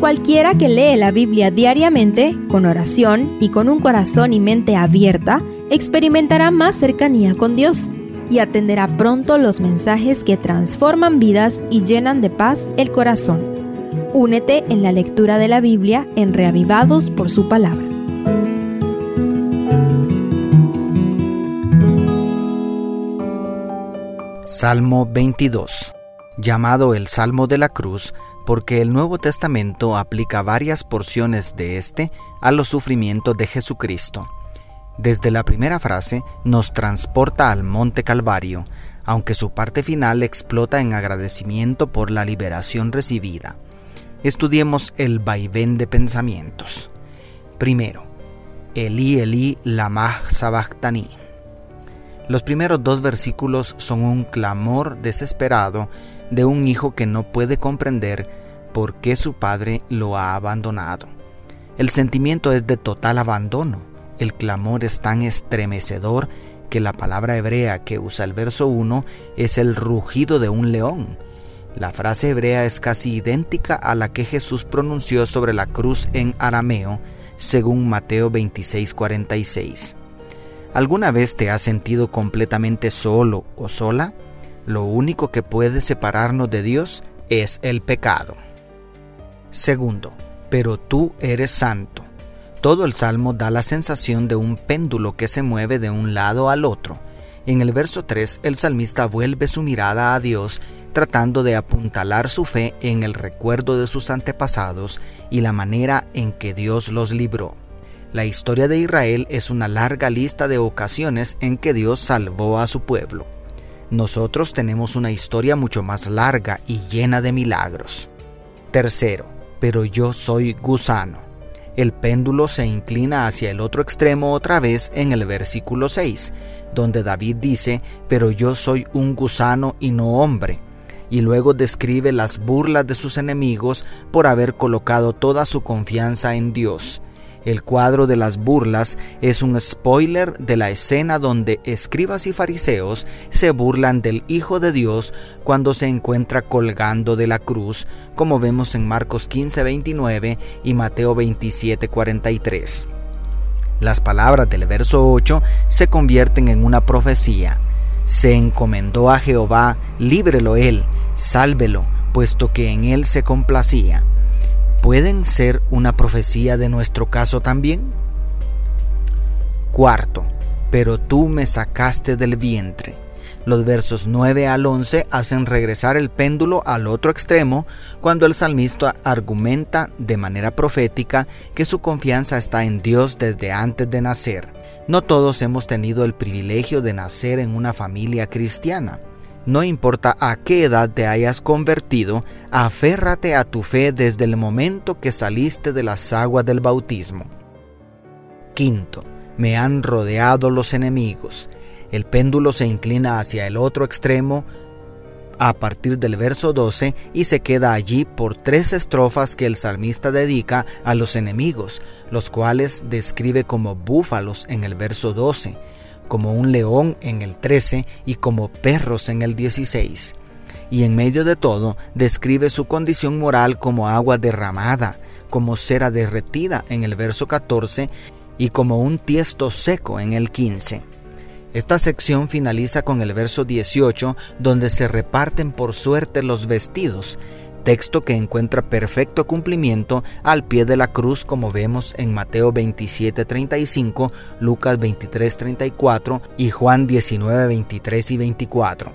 Cualquiera que lee la Biblia diariamente, con oración y con un corazón y mente abierta, experimentará más cercanía con Dios y atenderá pronto los mensajes que transforman vidas y llenan de paz el corazón. Únete en la lectura de la Biblia en Reavivados por su palabra. Salmo 22, llamado el Salmo de la Cruz, porque el Nuevo Testamento aplica varias porciones de este a los sufrimientos de Jesucristo. Desde la primera frase nos transporta al Monte Calvario, aunque su parte final explota en agradecimiento por la liberación recibida. Estudiemos el vaivén de pensamientos. Primero, Elí Elí lamah sabachthani. Los primeros dos versículos son un clamor desesperado de un hijo que no puede comprender por qué su padre lo ha abandonado. El sentimiento es de total abandono. El clamor es tan estremecedor que la palabra hebrea que usa el verso 1 es el rugido de un león. La frase hebrea es casi idéntica a la que Jesús pronunció sobre la cruz en arameo, según Mateo 26:46. ¿Alguna vez te has sentido completamente solo o sola? Lo único que puede separarnos de Dios es el pecado. Segundo, pero tú eres santo. Todo el salmo da la sensación de un péndulo que se mueve de un lado al otro. En el verso 3, el salmista vuelve su mirada a Dios tratando de apuntalar su fe en el recuerdo de sus antepasados y la manera en que Dios los libró. La historia de Israel es una larga lista de ocasiones en que Dios salvó a su pueblo. Nosotros tenemos una historia mucho más larga y llena de milagros. Tercero, pero yo soy gusano. El péndulo se inclina hacia el otro extremo otra vez en el versículo 6, donde David dice, pero yo soy un gusano y no hombre. Y luego describe las burlas de sus enemigos por haber colocado toda su confianza en Dios. El cuadro de las burlas es un spoiler de la escena donde escribas y fariseos se burlan del Hijo de Dios cuando se encuentra colgando de la cruz, como vemos en Marcos 15:29 y Mateo 27:43. Las palabras del verso 8 se convierten en una profecía. Se encomendó a Jehová, líbrelo él, sálvelo, puesto que en él se complacía pueden ser una profecía de nuestro caso también? Cuarto, pero tú me sacaste del vientre. Los versos 9 al 11 hacen regresar el péndulo al otro extremo cuando el salmista argumenta de manera profética que su confianza está en Dios desde antes de nacer. No todos hemos tenido el privilegio de nacer en una familia cristiana. No importa a qué edad te hayas convertido, aférrate a tu fe desde el momento que saliste de las aguas del bautismo. Quinto, me han rodeado los enemigos. El péndulo se inclina hacia el otro extremo a partir del verso 12 y se queda allí por tres estrofas que el salmista dedica a los enemigos, los cuales describe como búfalos en el verso 12 como un león en el 13 y como perros en el 16. Y en medio de todo describe su condición moral como agua derramada, como cera derretida en el verso 14 y como un tiesto seco en el 15. Esta sección finaliza con el verso 18 donde se reparten por suerte los vestidos, texto que encuentra perfecto cumplimiento al pie de la cruz como vemos en Mateo 27:35, Lucas 23:34 y Juan 19:23 y 24.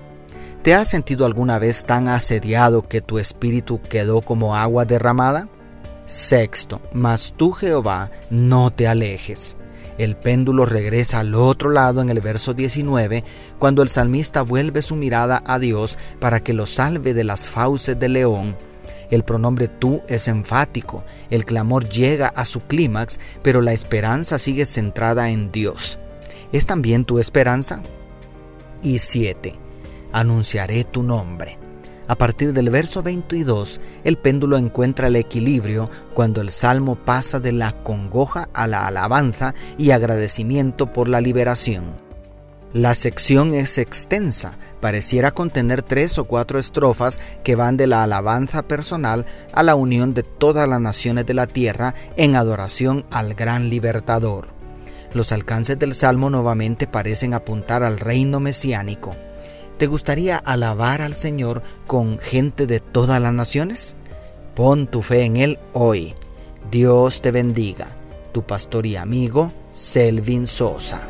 ¿Te has sentido alguna vez tan asediado que tu espíritu quedó como agua derramada? Sexto, mas tú Jehová no te alejes. El péndulo regresa al otro lado en el verso 19, cuando el salmista vuelve su mirada a Dios para que lo salve de las fauces del león. El pronombre tú es enfático, el clamor llega a su clímax, pero la esperanza sigue centrada en Dios. ¿Es también tu esperanza? Y 7. Anunciaré tu nombre. A partir del verso 22, el péndulo encuentra el equilibrio cuando el salmo pasa de la congoja a la alabanza y agradecimiento por la liberación. La sección es extensa, pareciera contener tres o cuatro estrofas que van de la alabanza personal a la unión de todas las naciones de la tierra en adoración al gran libertador. Los alcances del Salmo nuevamente parecen apuntar al reino mesiánico. ¿Te gustaría alabar al Señor con gente de todas las naciones? Pon tu fe en Él hoy. Dios te bendiga. Tu pastor y amigo, Selvin Sosa.